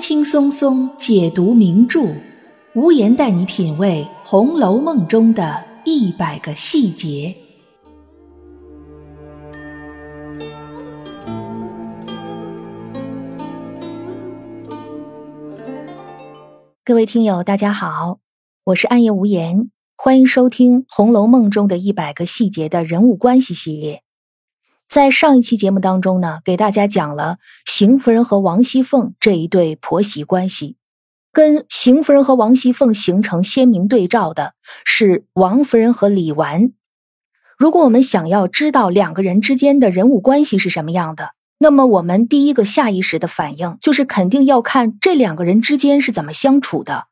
轻松松解读名著，无言带你品味《红楼梦》中的一百个细节。各位听友，大家好，我是暗夜无言，欢迎收听《红楼梦》中的一百个细节的人物关系系列。在上一期节目当中呢，给大家讲了邢夫人和王熙凤这一对婆媳关系，跟邢夫人和王熙凤形成鲜明对照的是王夫人和李纨。如果我们想要知道两个人之间的人物关系是什么样的，那么我们第一个下意识的反应就是肯定要看这两个人之间是怎么相处的，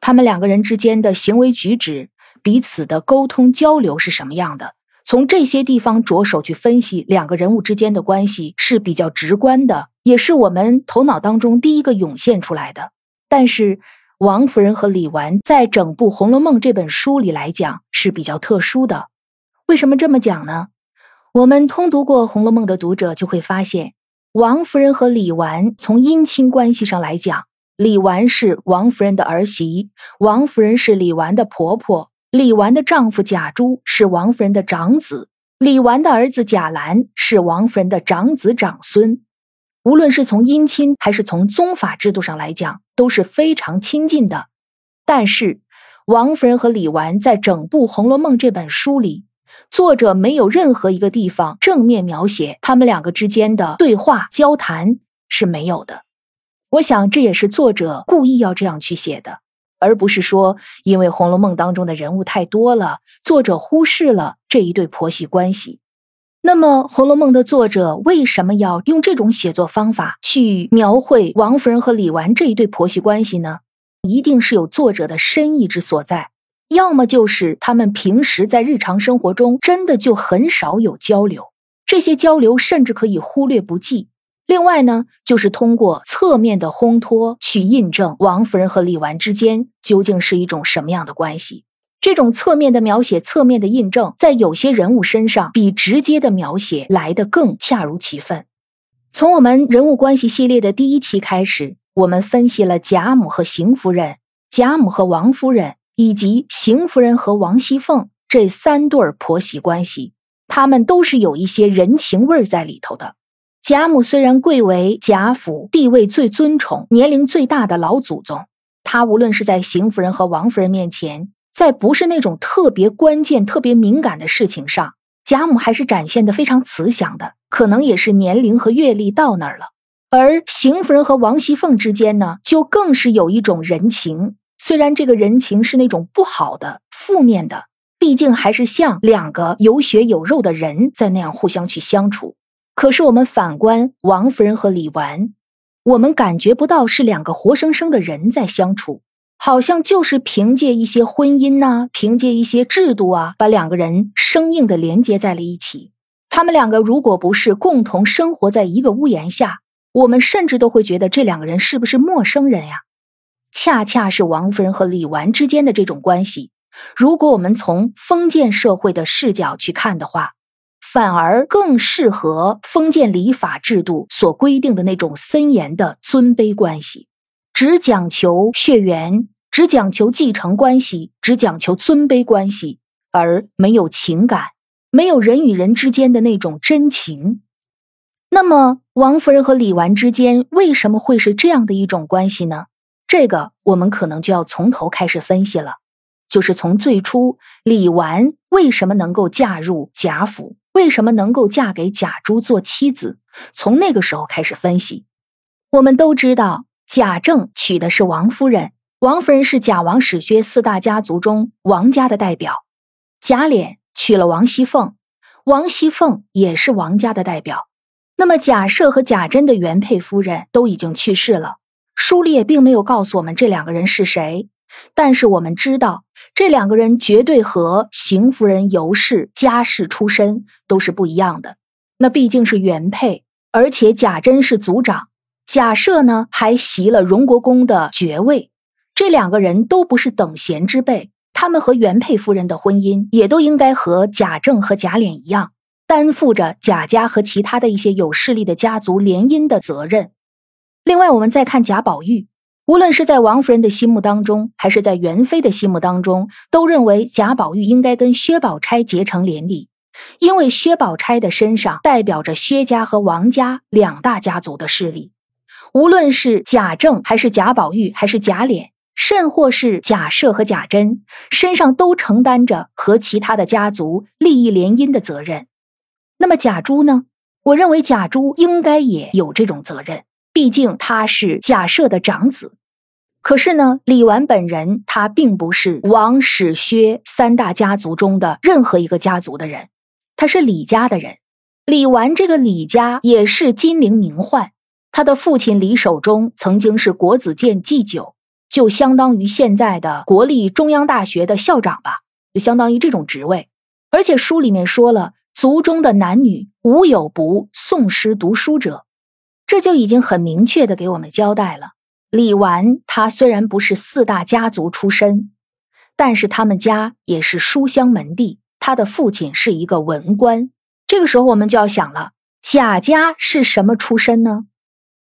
他们两个人之间的行为举止、彼此的沟通交流是什么样的。从这些地方着手去分析两个人物之间的关系是比较直观的，也是我们头脑当中第一个涌现出来的。但是，王夫人和李纨在整部《红楼梦》这本书里来讲是比较特殊的。为什么这么讲呢？我们通读过《红楼梦》的读者就会发现，王夫人和李纨从姻亲关系上来讲，李纨是王夫人的儿媳，王夫人是李纨的婆婆。李纨的丈夫贾珠是王夫人的长子，李纨的儿子贾兰是王夫人的长子长孙。无论是从姻亲还是从宗法制度上来讲，都是非常亲近的。但是，王夫人和李纨在整部《红楼梦》这本书里，作者没有任何一个地方正面描写他们两个之间的对话交谈是没有的。我想，这也是作者故意要这样去写的。而不是说，因为《红楼梦》当中的人物太多了，作者忽视了这一对婆媳关系。那么，《红楼梦》的作者为什么要用这种写作方法去描绘王夫人和李纨这一对婆媳关系呢？一定是有作者的深意之所在，要么就是他们平时在日常生活中真的就很少有交流，这些交流甚至可以忽略不计。另外呢，就是通过侧面的烘托去印证王夫人和李纨之间究竟是一种什么样的关系。这种侧面的描写、侧面的印证，在有些人物身上比直接的描写来得更恰如其分。从我们人物关系系列的第一期开始，我们分析了贾母和邢夫人、贾母和王夫人以及邢夫人和王熙凤这三对儿婆媳关系，他们都是有一些人情味在里头的。贾母虽然贵为贾府地位最尊崇、年龄最大的老祖宗，她无论是在邢夫人和王夫人面前，在不是那种特别关键、特别敏感的事情上，贾母还是展现的非常慈祥的。可能也是年龄和阅历到那儿了。而邢夫人和王熙凤之间呢，就更是有一种人情，虽然这个人情是那种不好的、负面的，毕竟还是像两个有血有肉的人在那样互相去相处。可是我们反观王夫人和李纨，我们感觉不到是两个活生生的人在相处，好像就是凭借一些婚姻呐，凭借一些制度啊，把两个人生硬的连接在了一起。他们两个如果不是共同生活在一个屋檐下，我们甚至都会觉得这两个人是不是陌生人呀？恰恰是王夫人和李纨之间的这种关系，如果我们从封建社会的视角去看的话。反而更适合封建礼法制度所规定的那种森严的尊卑关系，只讲求血缘，只讲求继承关系，只讲求尊卑关系，而没有情感，没有人与人之间的那种真情。那么，王夫人和李纨之间为什么会是这样的一种关系呢？这个我们可能就要从头开始分析了，就是从最初李纨为什么能够嫁入贾府。为什么能够嫁给贾珠做妻子？从那个时候开始分析，我们都知道贾政娶的是王夫人，王夫人是贾王史薛四大家族中王家的代表；贾琏娶了王熙凤，王熙凤也是王家的代表。那么贾赦和贾珍的原配夫人都已经去世了，书里也并没有告诉我们这两个人是谁。但是我们知道，这两个人绝对和邢夫人、尤氏家世出身都是不一样的。那毕竟是原配，而且贾珍是族长，贾赦呢还袭了荣国公的爵位，这两个人都不是等闲之辈。他们和原配夫人的婚姻，也都应该和贾政和贾琏一样，担负着贾家和其他的一些有势力的家族联姻的责任。另外，我们再看贾宝玉，无论是在王夫人的心目当中，还是在元妃的心目当中，都认为贾宝玉应该跟薛宝钗结成连理，因为薛宝钗的身上代表着薛家和王家两大家族的势力。无论是贾政，还是贾宝玉，还是贾琏，甚或是贾赦和贾珍，身上都承担着和其他的家族利益联姻的责任。那么贾珠呢？我认为贾珠应该也有这种责任，毕竟他是贾赦的长子。可是呢，李纨本人他并不是王史薛三大家族中的任何一个家族的人，他是李家的人。李纨这个李家也是金陵名宦。他的父亲李守忠曾经是国子监祭酒，就相当于现在的国立中央大学的校长吧，就相当于这种职位。而且书里面说了，族中的男女无有不诵诗读书者，这就已经很明确的给我们交代了。李纨他虽然不是四大家族出身，但是他们家也是书香门第，他的父亲是一个文官。这个时候我们就要想了，贾家是什么出身呢？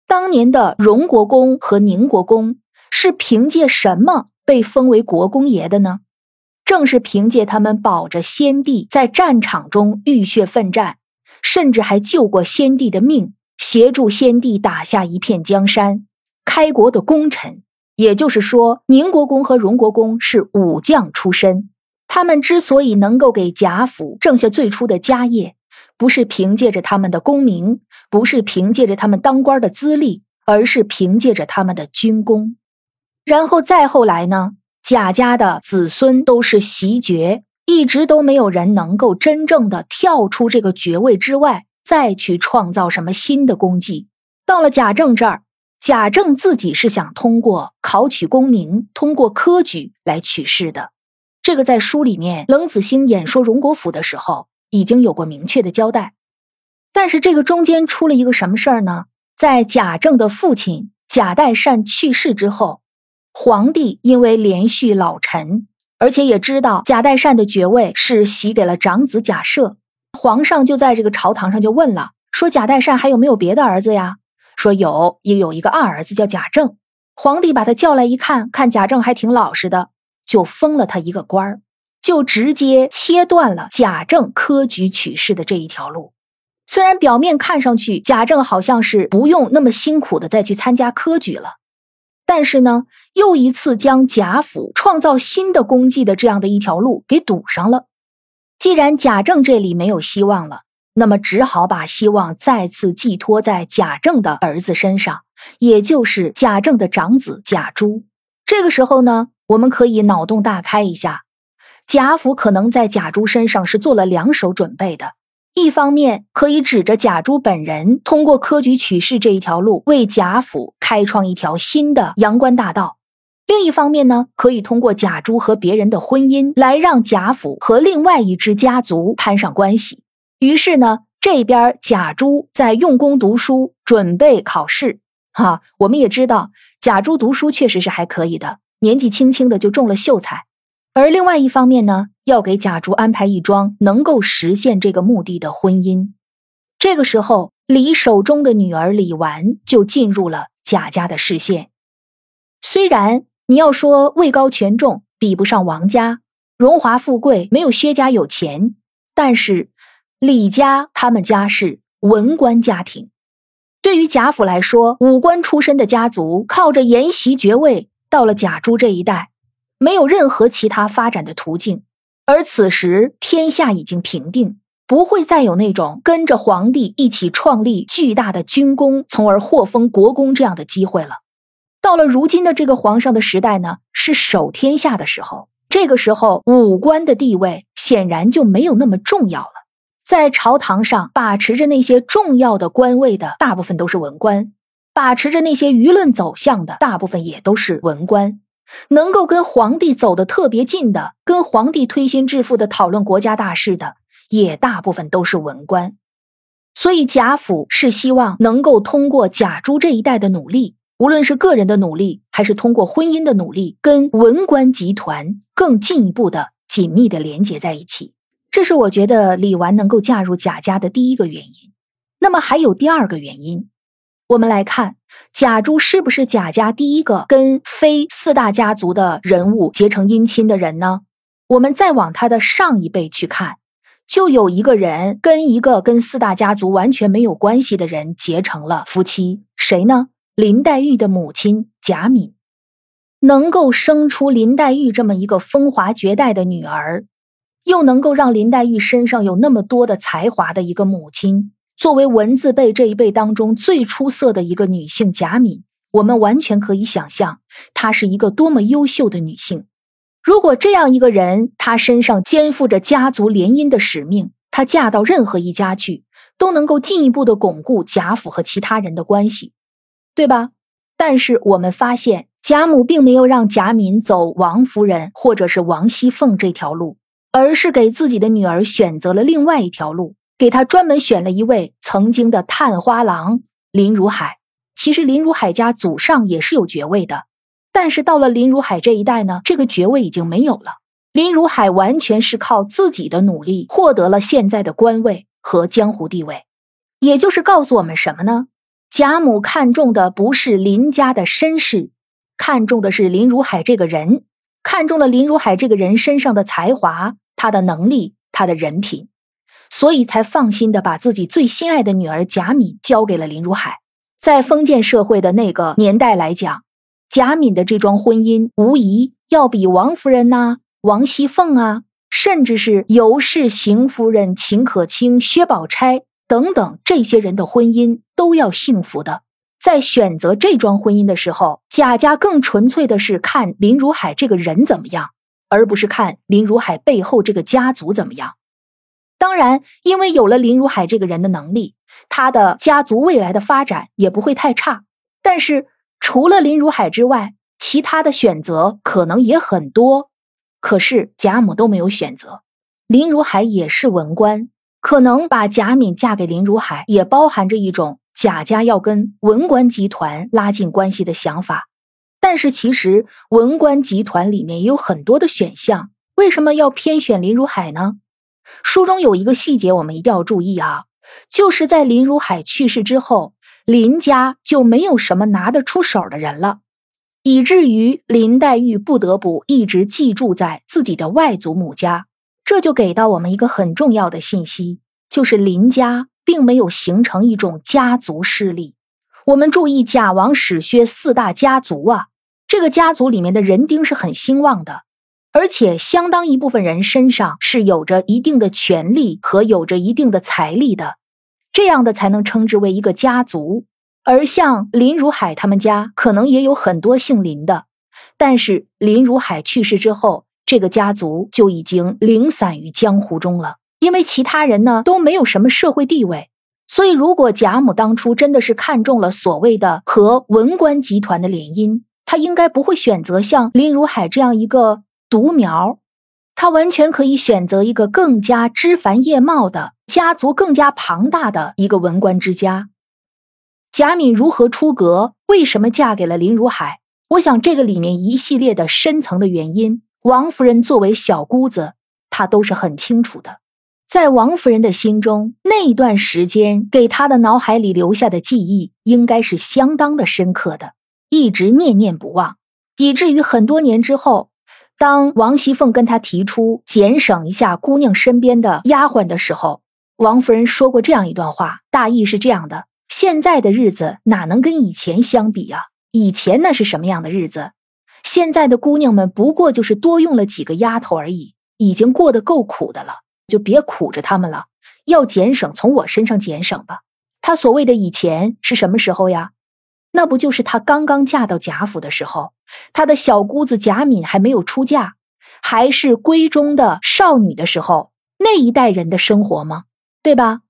当年的荣国公和宁国公是凭借什么被封为国公爷的呢？正是凭借他们保着先帝在战场中浴血奋战，甚至还救过先帝的命，协助先帝打下一片江山，开国的功臣。也就是说，宁国公和荣国公是武将出身，他们之所以能够给贾府挣下最初的家业。不是凭借着他们的功名，不是凭借着他们当官的资历，而是凭借着他们的军功。然后再后来呢？贾家的子孙都是袭爵，一直都没有人能够真正的跳出这个爵位之外，再去创造什么新的功绩。到了贾政这儿，贾政自己是想通过考取功名，通过科举来取士的。这个在书里面，冷子兴演说荣国府的时候。已经有过明确的交代，但是这个中间出了一个什么事儿呢？在贾政的父亲贾代善去世之后，皇帝因为连续老臣，而且也知道贾代善的爵位是袭给了长子贾赦，皇上就在这个朝堂上就问了，说贾代善还有没有别的儿子呀？说有，也有一个二儿子叫贾政。皇帝把他叫来一看，看贾政还挺老实的，就封了他一个官儿。就直接切断了贾政科举取士的这一条路。虽然表面看上去贾政好像是不用那么辛苦的再去参加科举了，但是呢，又一次将贾府创造新的功绩的这样的一条路给堵上了。既然贾政这里没有希望了，那么只好把希望再次寄托在贾政的儿子身上，也就是贾政的长子贾珠。这个时候呢，我们可以脑洞大开一下。贾府可能在贾珠身上是做了两手准备的，一方面可以指着贾珠本人通过科举取士这一条路为贾府开创一条新的阳关大道；另一方面呢，可以通过贾珠和别人的婚姻来让贾府和另外一支家族攀上关系。于是呢，这边贾珠在用功读书，准备考试。哈，我们也知道贾珠读书确实是还可以的，年纪轻轻的就中了秀才。而另外一方面呢，要给贾珠安排一桩能够实现这个目的的婚姻。这个时候，李守中的女儿李纨就进入了贾家的视线。虽然你要说位高权重，比不上王家，荣华富贵没有薛家有钱，但是李家他们家是文官家庭。对于贾府来说，武官出身的家族靠着沿袭爵位，到了贾珠这一代。没有任何其他发展的途径，而此时天下已经平定，不会再有那种跟着皇帝一起创立巨大的军功，从而获封国公这样的机会了。到了如今的这个皇上的时代呢，是守天下的时候，这个时候武官的地位显然就没有那么重要了。在朝堂上把持着那些重要的官位的大部分都是文官，把持着那些舆论走向的大部分也都是文官。能够跟皇帝走得特别近的，跟皇帝推心置腹的讨论国家大事的，也大部分都是文官。所以贾府是希望能够通过贾珠这一代的努力，无论是个人的努力，还是通过婚姻的努力，跟文官集团更进一步的紧密的连接在一起。这是我觉得李纨能够嫁入贾家的第一个原因。那么还有第二个原因，我们来看贾珠是不是贾家第一个跟非四大家族的人物结成姻亲的人呢？我们再往他的上一辈去看，就有一个人跟一个跟四大家族完全没有关系的人结成了夫妻，谁呢？林黛玉的母亲贾敏，能够生出林黛玉这么一个风华绝代的女儿，又能够让林黛玉身上有那么多的才华的一个母亲。作为文字辈这一辈当中最出色的一个女性，贾敏，我们完全可以想象她是一个多么优秀的女性。如果这样一个人，她身上肩负着家族联姻的使命，她嫁到任何一家去，都能够进一步的巩固贾府和其他人的关系，对吧？但是我们发现，贾母并没有让贾敏走王夫人或者是王熙凤这条路，而是给自己的女儿选择了另外一条路。给她专门选了一位曾经的探花郎林如海。其实林如海家祖上也是有爵位的，但是到了林如海这一代呢，这个爵位已经没有了。林如海完全是靠自己的努力获得了现在的官位和江湖地位。也就是告诉我们什么呢？贾母看中的不是林家的身世，看中的是林如海这个人，看中了林如海这个人身上的才华、他的能力、他的人品。所以才放心的把自己最心爱的女儿贾敏交给了林如海。在封建社会的那个年代来讲，贾敏的这桩婚姻无疑要比王夫人呐、王熙凤啊，甚至是尤氏、邢夫人、秦可卿、薛宝钗等等这些人的婚姻都要幸福的。在选择这桩婚姻的时候，贾家更纯粹的是看林如海这个人怎么样，而不是看林如海背后这个家族怎么样。当然，因为有了林如海这个人的能力，他的家族未来的发展也不会太差。但是，除了林如海之外，其他的选择可能也很多。可是贾母都没有选择。林如海也是文官，可能把贾敏嫁给林如海，也包含着一种贾家要跟文官集团拉近关系的想法。但是，其实文官集团里面也有很多的选项，为什么要偏选林如海呢？书中有一个细节，我们一定要注意啊，就是在林如海去世之后，林家就没有什么拿得出手的人了，以至于林黛玉不得不一直寄住在自己的外祖母家。这就给到我们一个很重要的信息，就是林家并没有形成一种家族势力。我们注意贾王史薛四大家族啊，这个家族里面的人丁是很兴旺的。而且，相当一部分人身上是有着一定的权力和有着一定的财力的，这样的才能称之为一个家族。而像林如海他们家，可能也有很多姓林的，但是林如海去世之后，这个家族就已经零散于江湖中了，因为其他人呢都没有什么社会地位。所以，如果贾母当初真的是看中了所谓的和文官集团的联姻，她应该不会选择像林如海这样一个。独苗，他完全可以选择一个更加枝繁叶茂的家族，更加庞大的一个文官之家。贾敏如何出阁？为什么嫁给了林如海？我想这个里面一系列的深层的原因，王夫人作为小姑子，她都是很清楚的。在王夫人的心中，那一段时间给她的脑海里留下的记忆，应该是相当的深刻的，一直念念不忘，以至于很多年之后。当王熙凤跟他提出减省一下姑娘身边的丫鬟的时候，王夫人说过这样一段话，大意是这样的：现在的日子哪能跟以前相比呀？以前那是什么样的日子？现在的姑娘们不过就是多用了几个丫头而已，已经过得够苦的了，就别苦着她们了。要减省，从我身上减省吧。她所谓的以前是什么时候呀？那不就是她刚刚嫁到贾府的时候？他的小姑子贾敏还没有出嫁，还是闺中的少女的时候，那一代人的生活吗？对吧？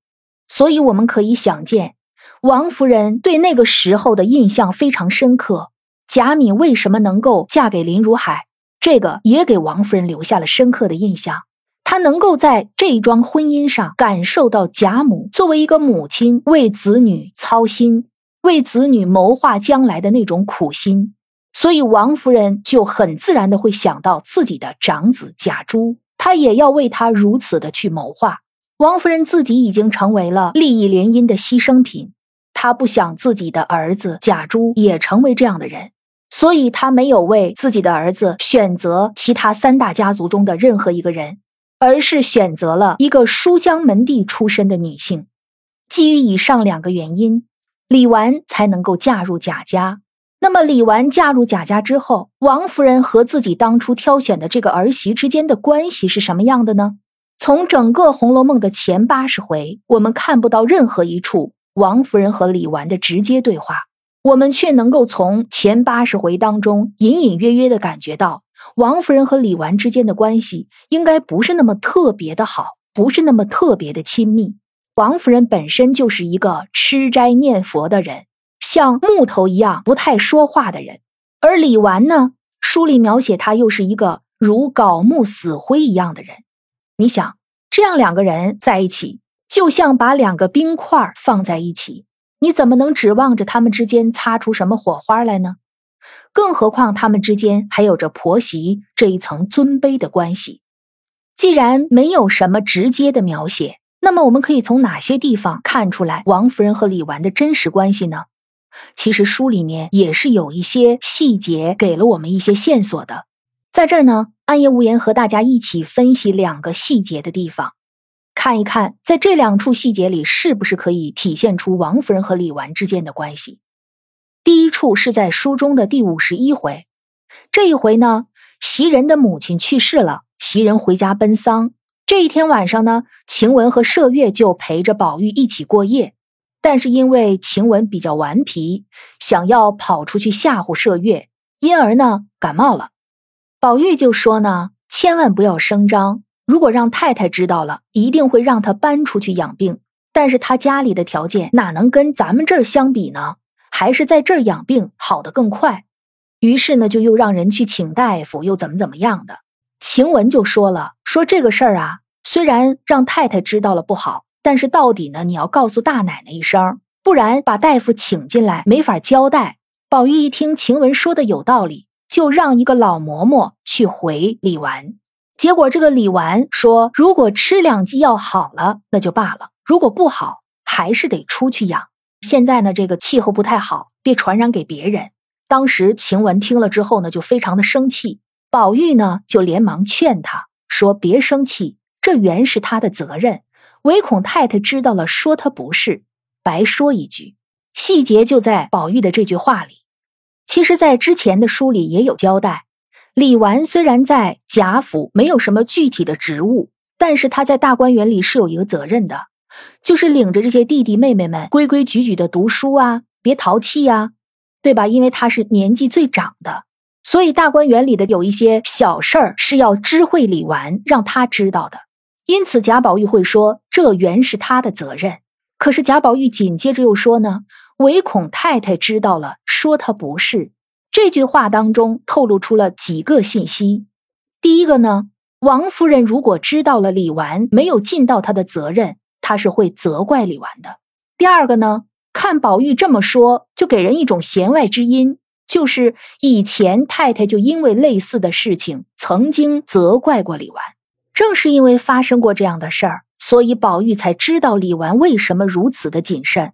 所以我们可以想见，王夫人对那个时候的印象非常深刻。贾敏为什么能够嫁给林如海？这个也给王夫人留下了深刻的印象。她能够在这桩婚姻上感受到贾母作为一个母亲为子女操心、为子女谋划将来的那种苦心。所以王夫人就很自然的会想到自己的长子贾珠，她也要为他如此的去谋划。王夫人自己已经成为了利益联姻的牺牲品，她不想自己的儿子贾珠也成为这样的人，所以他没有为自己的儿子选择其他三大家族中的任何一个人，而是选择了一个书香门第出身的女性。基于以上两个原因，李纨才能够嫁入贾家。那么，李纨嫁入贾家之后，王夫人和自己当初挑选的这个儿媳之间的关系是什么样的呢？从整个《红楼梦》的前八十回，我们看不到任何一处王夫人和李纨的直接对话，我们却能够从前八十回当中隐隐约约的感觉到，王夫人和李纨之间的关系应该不是那么特别的好，不是那么特别的亲密。王夫人本身就是一个吃斋念佛的人。像木头一样不太说话的人，而李纨呢，书里描写他又是一个如槁木死灰一样的人。你想，这样两个人在一起，就像把两个冰块放在一起，你怎么能指望着他们之间擦出什么火花来呢？更何况他们之间还有着婆媳这一层尊卑的关系。既然没有什么直接的描写，那么我们可以从哪些地方看出来王夫人和李纨的真实关系呢？其实书里面也是有一些细节给了我们一些线索的，在这儿呢，暗夜无言和大家一起分析两个细节的地方，看一看在这两处细节里是不是可以体现出王夫人和李纨之间的关系。第一处是在书中的第五十一回，这一回呢，袭人的母亲去世了，袭人回家奔丧。这一天晚上呢，晴雯和麝月就陪着宝玉一起过夜。但是因为晴雯比较顽皮，想要跑出去吓唬麝月，因而呢感冒了。宝玉就说呢，千万不要声张，如果让太太知道了，一定会让她搬出去养病。但是他家里的条件哪能跟咱们这儿相比呢？还是在这儿养病好的更快。于是呢，就又让人去请大夫，又怎么怎么样的。晴雯就说了，说这个事儿啊，虽然让太太知道了不好。但是到底呢？你要告诉大奶奶一声，不然把大夫请进来没法交代。宝玉一听晴雯说的有道理，就让一个老嬷嬷去回李纨。结果这个李纨说：“如果吃两剂药好了，那就罢了；如果不好，还是得出去养。现在呢，这个气候不太好，别传染给别人。”当时晴雯听了之后呢，就非常的生气。宝玉呢，就连忙劝他说：“别生气，这原是他的责任。”唯恐太太知道了，说他不是，白说一句。细节就在宝玉的这句话里。其实，在之前的书里也有交代。李纨虽然在贾府没有什么具体的职务，但是他在大观园里是有一个责任的，就是领着这些弟弟妹妹们规规矩矩的读书啊，别淘气呀，对吧？因为他是年纪最长的，所以大观园里的有一些小事儿是要知会李纨，让他知道的。因此，贾宝玉会说这原是他的责任。可是贾宝玉紧接着又说呢，唯恐太太知道了，说他不是。这句话当中透露出了几个信息。第一个呢，王夫人如果知道了李纨没有尽到她的责任，她是会责怪李纨的。第二个呢，看宝玉这么说，就给人一种弦外之音，就是以前太太就因为类似的事情曾经责怪过李纨。正是因为发生过这样的事儿，所以宝玉才知道李纨为什么如此的谨慎。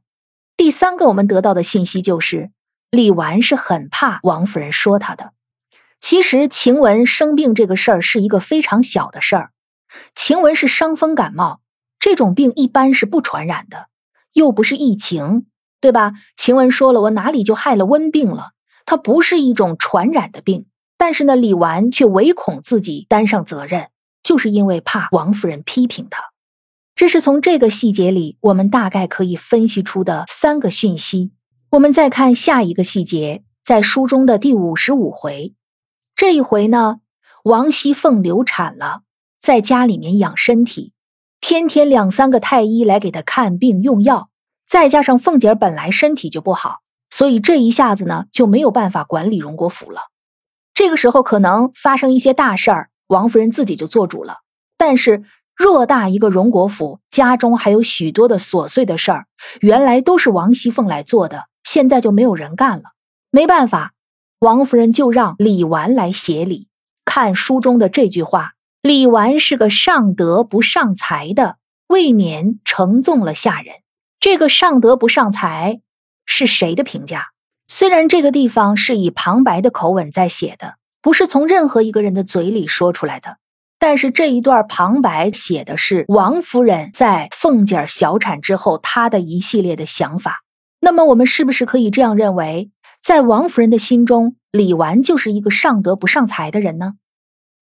第三个，我们得到的信息就是，李纨是很怕王夫人说她的。其实晴雯生病这个事儿是一个非常小的事儿，晴雯是伤风感冒，这种病一般是不传染的，又不是疫情，对吧？晴雯说了，我哪里就害了温病了？它不是一种传染的病，但是呢，李纨却唯恐自己担上责任。就是因为怕王夫人批评她，这是从这个细节里我们大概可以分析出的三个讯息。我们再看下一个细节，在书中的第五十五回，这一回呢，王熙凤流产了，在家里面养身体，天天两三个太医来给她看病用药，再加上凤姐本来身体就不好，所以这一下子呢就没有办法管理荣国府了。这个时候可能发生一些大事儿。王夫人自己就做主了，但是偌大一个荣国府，家中还有许多的琐碎的事儿，原来都是王熙凤来做的，现在就没有人干了。没办法，王夫人就让李纨来协理。看书中的这句话，李纨是个上德不上才的，未免承纵了下人。这个上德不上才，是谁的评价？虽然这个地方是以旁白的口吻在写的，不是从任何一个人的嘴里说出来的，但是这一段旁白写的是王夫人在凤姐小产之后她的一系列的想法。那么，我们是不是可以这样认为，在王夫人的心中，李纨就是一个上德不上才的人呢？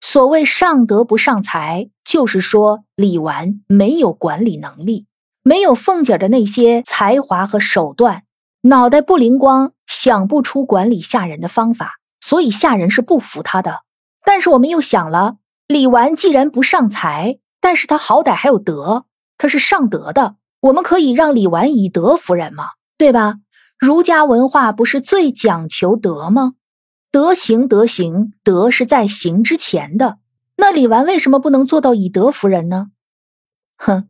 所谓上德不上才，就是说李纨没有管理能力，没有凤姐的那些才华和手段，脑袋不灵光，想不出管理下人的方法，所以下人是不服他的。但是我们又想了，李纨既然不上才，但是他好歹还有德，他是上德的，我们可以让李纨以德服人吗？对吧？儒家文化不是最讲求德吗？德行，德行，德是在行之前的。那李纨为什么不能做到以德服人呢？哼，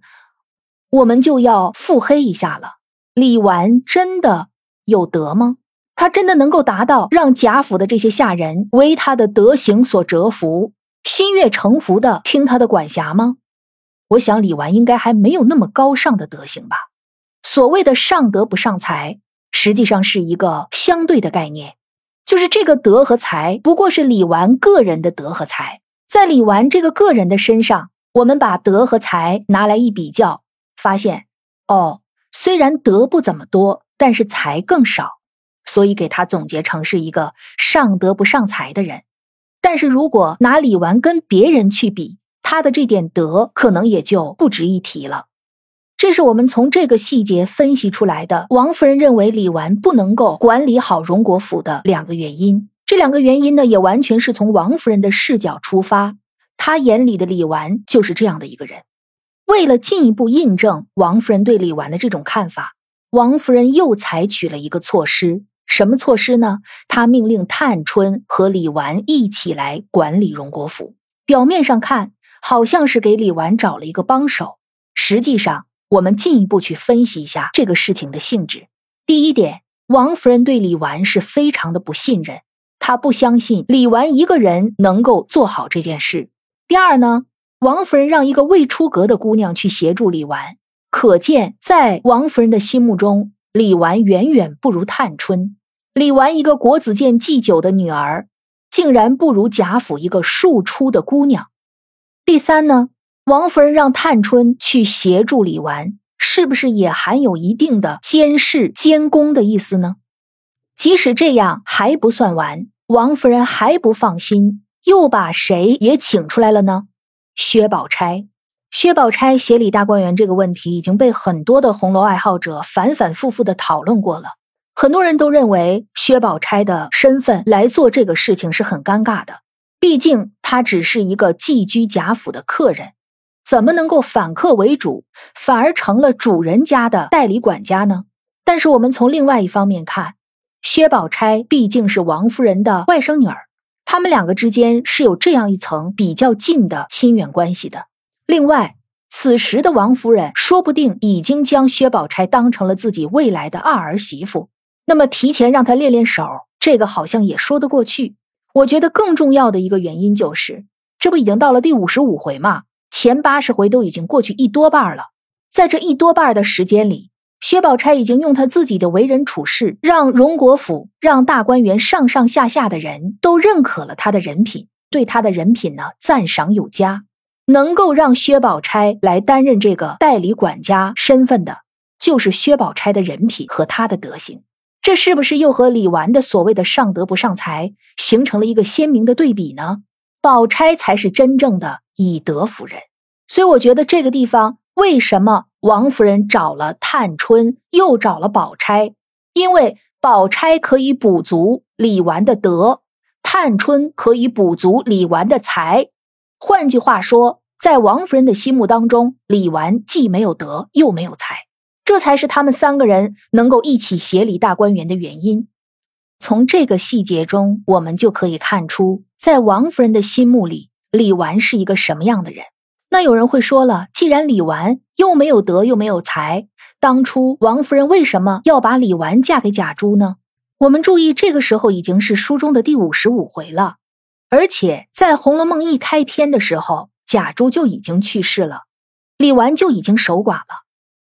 我们就要腹黑一下了。李纨真的有德吗？他真的能够达到让贾府的这些下人为他的德行所折服，心悦诚服的听他的管辖吗？我想李纨应该还没有那么高尚的德行吧。所谓的上德不上才，实际上是一个相对的概念。就是这个德和才，不过是李纨个人的德和才。在李纨这个个人的身上，我们把德和才拿来一比较，发现哦，虽然德不怎么多，但是才更少，所以给他总结成是一个上德不上才的人。但是如果拿李纨跟别人去比，他的这点德可能也就不值一提了。这是我们从这个细节分析出来的。王夫人认为李纨不能够管理好荣国府的两个原因，这两个原因呢，也完全是从王夫人的视角出发。她眼里的李纨就是这样的一个人。为了进一步印证王夫人对李纨的这种看法，王夫人又采取了一个措施。什么措施呢？她命令探春和李纨一起来管理荣国府。表面上看，好像是给李纨找了一个帮手，实际上。我们进一步去分析一下这个事情的性质。第一点，王夫人对李纨是非常的不信任，她不相信李纨一个人能够做好这件事。第二呢，王夫人让一个未出阁的姑娘去协助李纨，可见在王夫人的心目中，李纨远远不如探春。李纨一个国子监祭酒的女儿，竟然不如贾府一个庶出的姑娘。第三呢？王夫人让探春去协助李纨，是不是也含有一定的监视、监工的意思呢？即使这样还不算完，王夫人还不放心，又把谁也请出来了呢？薛宝钗。薛宝钗协理大观园这个问题已经被很多的红楼爱好者反反复复的讨论过了。很多人都认为薛宝钗的身份来做这个事情是很尴尬的，毕竟她只是一个寄居贾府的客人。怎么能够反客为主，反而成了主人家的代理管家呢？但是我们从另外一方面看，薛宝钗毕竟是王夫人的外甥女儿，他们两个之间是有这样一层比较近的亲缘关系的。另外，此时的王夫人说不定已经将薛宝钗当成了自己未来的二儿媳妇，那么提前让她练练手，这个好像也说得过去。我觉得更重要的一个原因就是，这不已经到了第五十五回吗？前八十回都已经过去一多半了，在这一多半的时间里，薛宝钗已经用她自己的为人处事，让荣国府、让大观园上上下下的人都认可了她的人品，对她的人品呢赞赏有加。能够让薛宝钗来担任这个代理管家身份的，就是薛宝钗的人品和她的德行。这是不是又和李纨的所谓的上德不上才形成了一个鲜明的对比呢？宝钗才是真正的。以德服人，所以我觉得这个地方为什么王夫人找了探春，又找了宝钗？因为宝钗可以补足李纨的德，探春可以补足李纨的才。换句话说，在王夫人的心目当中，李纨既没有德，又没有才，这才是他们三个人能够一起协理大观园的原因。从这个细节中，我们就可以看出，在王夫人的心目里。李纨是一个什么样的人？那有人会说了，既然李纨又没有德又没有才，当初王夫人为什么要把李纨嫁给贾珠呢？我们注意，这个时候已经是书中的第五十五回了，而且在《红楼梦》一开篇的时候，贾珠就已经去世了，李纨就已经守寡了。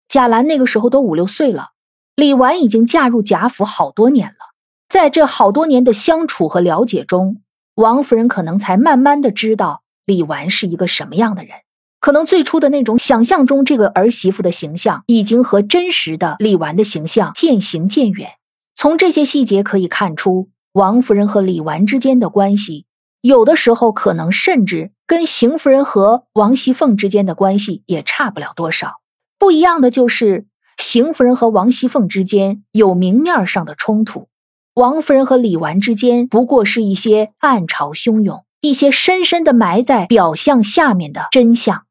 贾兰那个时候都五六岁了，李纨已经嫁入贾府好多年了，在这好多年的相处和了解中，王夫人可能才慢慢的知道李纨是一个什么样的人。可能最初的那种想象中这个儿媳妇的形象，已经和真实的李纨的形象渐行渐远。从这些细节可以看出，王夫人和李纨之间的关系，有的时候可能甚至跟邢夫人和王熙凤之间的关系也差不了多少。不一样的就是，邢夫人和王熙凤之间有明面上的冲突，王夫人和李纨之间不过是一些暗潮汹涌，一些深深的埋在表象下面的真相。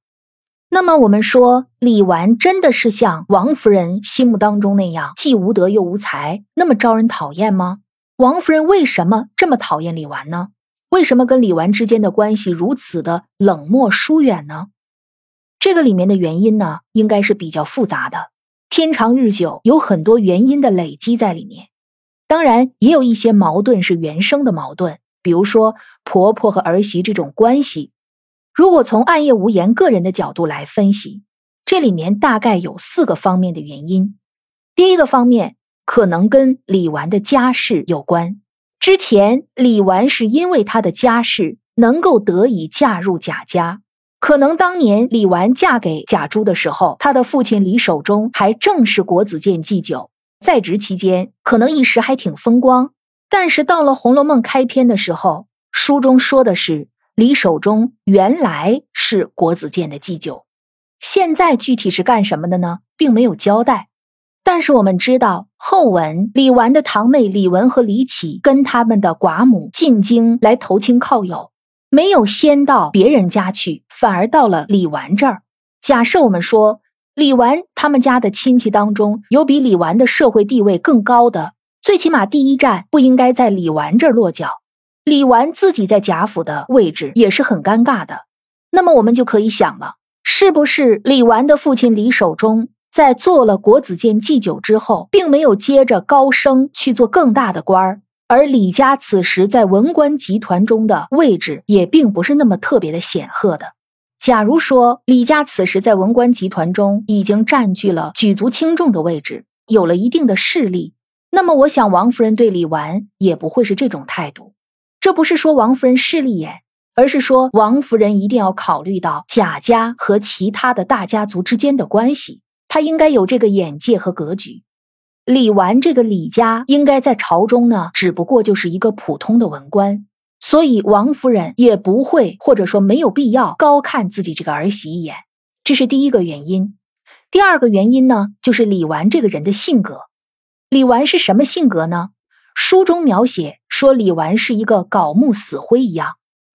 那么我们说，李纨真的是像王夫人心目当中那样既无德又无才，那么招人讨厌吗？王夫人为什么这么讨厌李纨呢？为什么跟李纨之间的关系如此的冷漠疏远呢？这个里面的原因呢，应该是比较复杂的，天长日久，有很多原因的累积在里面。当然，也有一些矛盾是原生的矛盾，比如说婆婆和儿媳这种关系。如果从暗夜无言个人的角度来分析，这里面大概有四个方面的原因。第一个方面可能跟李纨的家世有关。之前李纨是因为她的家世能够得以嫁入贾家，可能当年李纨嫁给贾珠的时候，她的父亲李守忠还正是国子监祭酒，在职期间可能一时还挺风光。但是到了《红楼梦》开篇的时候，书中说的是。李守忠原来是国子监的祭酒，现在具体是干什么的呢？并没有交代。但是我们知道，后文李纨的堂妹李文和李绮跟他们的寡母进京来投亲靠友，没有先到别人家去，反而到了李纨这儿。假设我们说李纨他们家的亲戚当中有比李纨的社会地位更高的，最起码第一站不应该在李纨这儿落脚。李纨自己在贾府的位置也是很尴尬的，那么我们就可以想了，是不是李纨的父亲李守忠在做了国子监祭酒之后，并没有接着高升去做更大的官儿，而李家此时在文官集团中的位置也并不是那么特别的显赫的。假如说李家此时在文官集团中已经占据了举足轻重的位置，有了一定的势力，那么我想王夫人对李纨也不会是这种态度。这不是说王夫人势利眼，而是说王夫人一定要考虑到贾家和其他的大家族之间的关系，她应该有这个眼界和格局。李纨这个李家应该在朝中呢，只不过就是一个普通的文官，所以王夫人也不会或者说没有必要高看自己这个儿媳一眼，这是第一个原因。第二个原因呢，就是李纨这个人的性格。李纨是什么性格呢？书中描写说李纨是一个槁木死灰一样，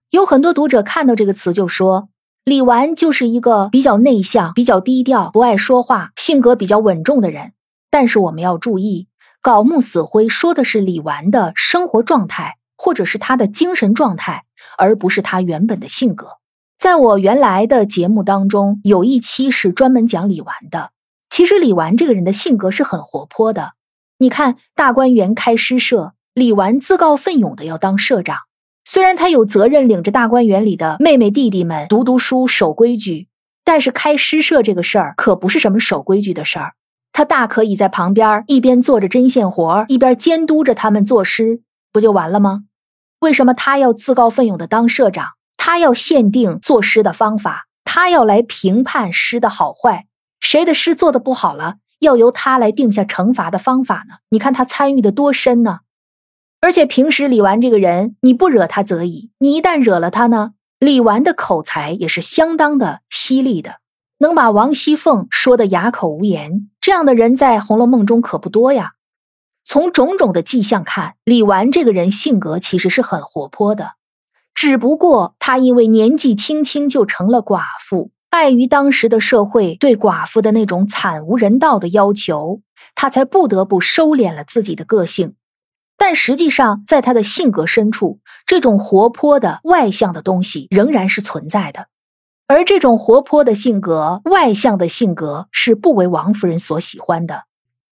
有很多读者看到这个词就说李纨就是一个比较内向、比较低调、不爱说话、性格比较稳重的人。但是我们要注意，槁木死灰说的是李纨的生活状态，或者是他的精神状态，而不是他原本的性格。在我原来的节目当中，有一期是专门讲李纨的。其实李纨这个人的性格是很活泼的。你看，大观园开诗社，李纨自告奋勇的要当社长。虽然他有责任领着大观园里的妹妹弟弟们读读书、守规矩，但是开诗社这个事儿可不是什么守规矩的事儿。他大可以在旁边一边做着针线活，一边监督着他们作诗，不就完了吗？为什么他要自告奋勇的当社长？他要限定作诗的方法，他要来评判诗的好坏，谁的诗做的不好了？要由他来定下惩罚的方法呢？你看他参与的多深呢？而且平时李纨这个人，你不惹他则已，你一旦惹了他呢，李纨的口才也是相当的犀利的，能把王熙凤说的哑口无言。这样的人在《红楼梦》中可不多呀。从种种的迹象看，李纨这个人性格其实是很活泼的，只不过他因为年纪轻轻就成了寡妇。碍于当时的社会对寡妇的那种惨无人道的要求，他才不得不收敛了自己的个性。但实际上，在他的性格深处，这种活泼的外向的东西仍然是存在的。而这种活泼的性格、外向的性格是不为王夫人所喜欢的。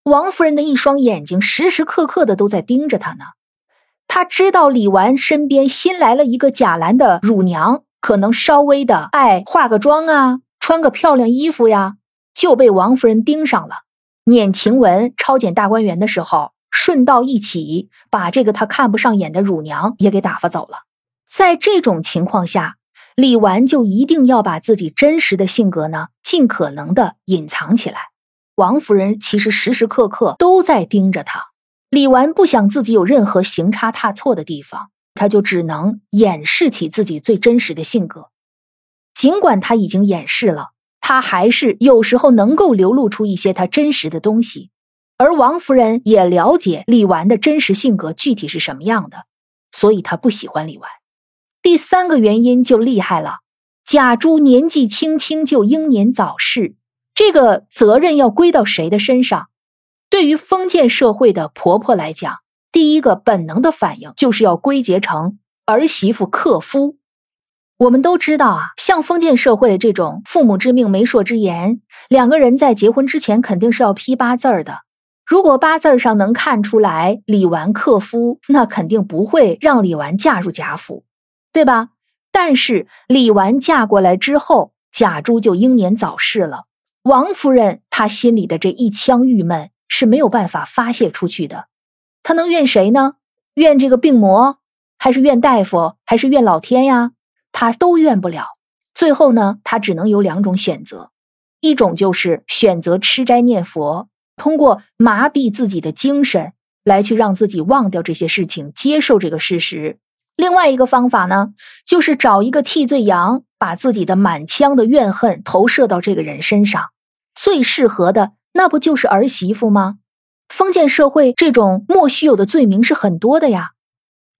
王夫人的一双眼睛时时刻刻的都在盯着他呢。他知道李纨身边新来了一个贾兰的乳娘。可能稍微的爱化个妆啊，穿个漂亮衣服呀，就被王夫人盯上了。撵晴雯抄检大观园的时候，顺道一起把这个他看不上眼的乳娘也给打发走了。在这种情况下，李纨就一定要把自己真实的性格呢，尽可能的隐藏起来。王夫人其实时时刻刻都在盯着他。李纨不想自己有任何行差踏错的地方，他就只能掩饰起自己最真实的性格。尽管他已经掩饰了。他还是有时候能够流露出一些他真实的东西，而王夫人也了解李纨的真实性格具体是什么样的，所以她不喜欢李纨。第三个原因就厉害了，贾珠年纪轻轻就英年早逝，这个责任要归到谁的身上？对于封建社会的婆婆来讲，第一个本能的反应就是要归结成儿媳妇克夫。我们都知道啊，像封建社会这种父母之命、媒妁之言，两个人在结婚之前肯定是要批八字的。如果八字上能看出来李纨克夫，那肯定不会让李纨嫁入贾府，对吧？但是李纨嫁过来之后，贾珠就英年早逝了。王夫人她心里的这一腔郁闷是没有办法发泄出去的，他能怨谁呢？怨这个病魔，还是怨大夫，还是怨老天呀？他都怨不了，最后呢，他只能有两种选择，一种就是选择吃斋念佛，通过麻痹自己的精神来去让自己忘掉这些事情，接受这个事实；另外一个方法呢，就是找一个替罪羊，把自己的满腔的怨恨投射到这个人身上。最适合的那不就是儿媳妇吗？封建社会这种莫须有的罪名是很多的呀。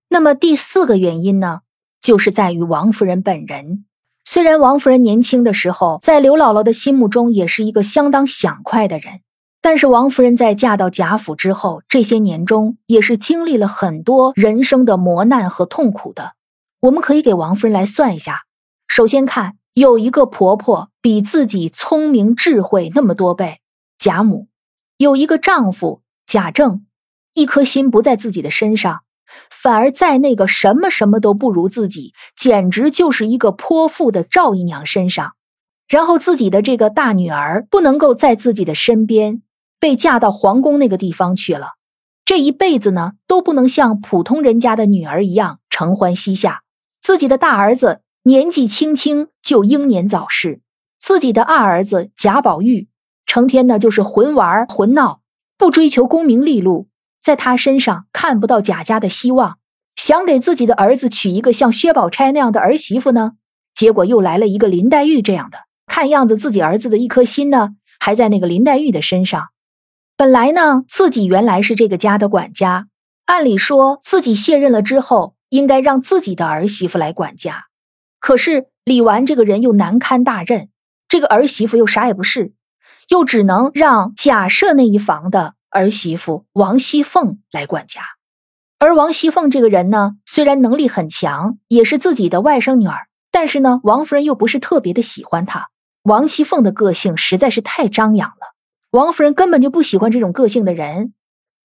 那么第四个原因呢？就是在于王夫人本人。虽然王夫人年轻的时候，在刘姥姥的心目中也是一个相当享快的人，但是王夫人在嫁到贾府之后，这些年中也是经历了很多人生的磨难和痛苦的。我们可以给王夫人来算一下：首先看有一个婆婆比自己聪明智慧那么多倍，贾母；有一个丈夫贾政，一颗心不在自己的身上。反而在那个什么什么都不如自己，简直就是一个泼妇的赵姨娘身上，然后自己的这个大女儿不能够在自己的身边，被嫁到皇宫那个地方去了，这一辈子呢都不能像普通人家的女儿一样承欢膝下。自己的大儿子年纪轻轻就英年早逝，自己的二儿子贾宝玉成天呢就是混玩混闹，不追求功名利禄。在他身上看不到贾家的希望，想给自己的儿子娶一个像薛宝钗那样的儿媳妇呢，结果又来了一个林黛玉这样的。看样子自己儿子的一颗心呢，还在那个林黛玉的身上。本来呢，自己原来是这个家的管家，按理说自己卸任了之后，应该让自己的儿媳妇来管家。可是李纨这个人又难堪大任，这个儿媳妇又啥也不是，又只能让贾赦那一房的。儿媳妇王熙凤来管家，而王熙凤这个人呢，虽然能力很强，也是自己的外甥女儿，但是呢，王夫人又不是特别的喜欢她。王熙凤的个性实在是太张扬了，王夫人根本就不喜欢这种个性的人，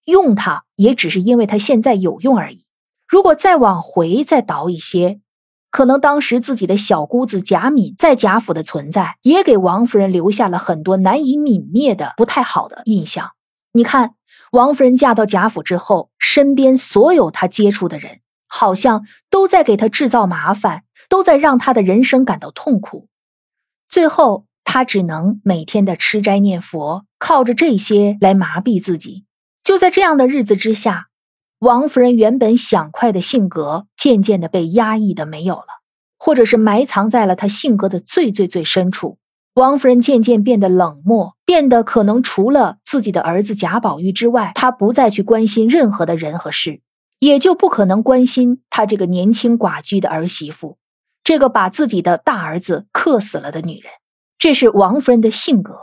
用她也只是因为她现在有用而已。如果再往回再倒一些，可能当时自己的小姑子贾敏在贾府的存在，也给王夫人留下了很多难以泯灭的不太好的印象。你看，王夫人嫁到贾府之后，身边所有她接触的人，好像都在给她制造麻烦，都在让她的人生感到痛苦。最后，她只能每天的吃斋念佛，靠着这些来麻痹自己。就在这样的日子之下，王夫人原本想快的性格，渐渐的被压抑的没有了，或者是埋藏在了她性格的最最最深处。王夫人渐渐变得冷漠，变得可能除了自己的儿子贾宝玉之外，她不再去关心任何的人和事，也就不可能关心她这个年轻寡居的儿媳妇，这个把自己的大儿子克死了的女人。这是王夫人的性格。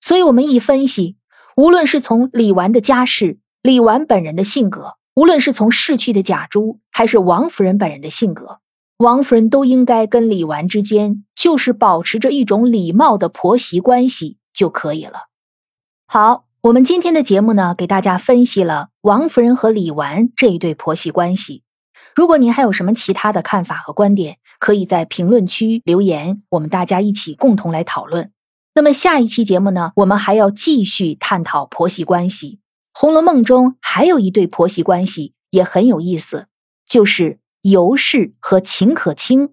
所以，我们一分析，无论是从李纨的家世、李纨本人的性格，无论是从逝去的贾珠，还是王夫人本人的性格。王夫人都应该跟李纨之间就是保持着一种礼貌的婆媳关系就可以了。好，我们今天的节目呢，给大家分析了王夫人和李纨这一对婆媳关系。如果您还有什么其他的看法和观点，可以在评论区留言，我们大家一起共同来讨论。那么下一期节目呢，我们还要继续探讨婆媳关系。《红楼梦》中还有一对婆媳关系也很有意思，就是尤氏和秦可卿。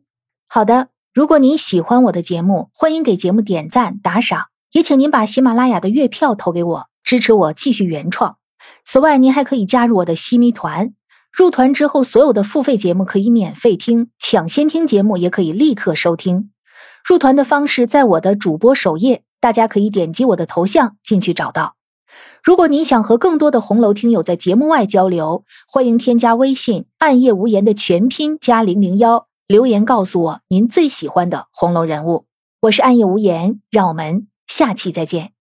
好的，如果您喜欢我的节目，欢迎给节目点赞打赏，也请您把喜马拉雅的月票投给我，支持我继续原创。此外，您还可以加入我的西咪团，入团之后，所有的付费节目可以免费听，抢先听节目也可以立刻收听。入团的方式在我的主播首页，大家可以点击我的头像进去找到。如果您想和更多的红楼听友在节目外交流，欢迎添加微信“暗夜无言”的全拼加零零幺，留言告诉我您最喜欢的红楼人物。我是暗夜无言，让我们下期再见。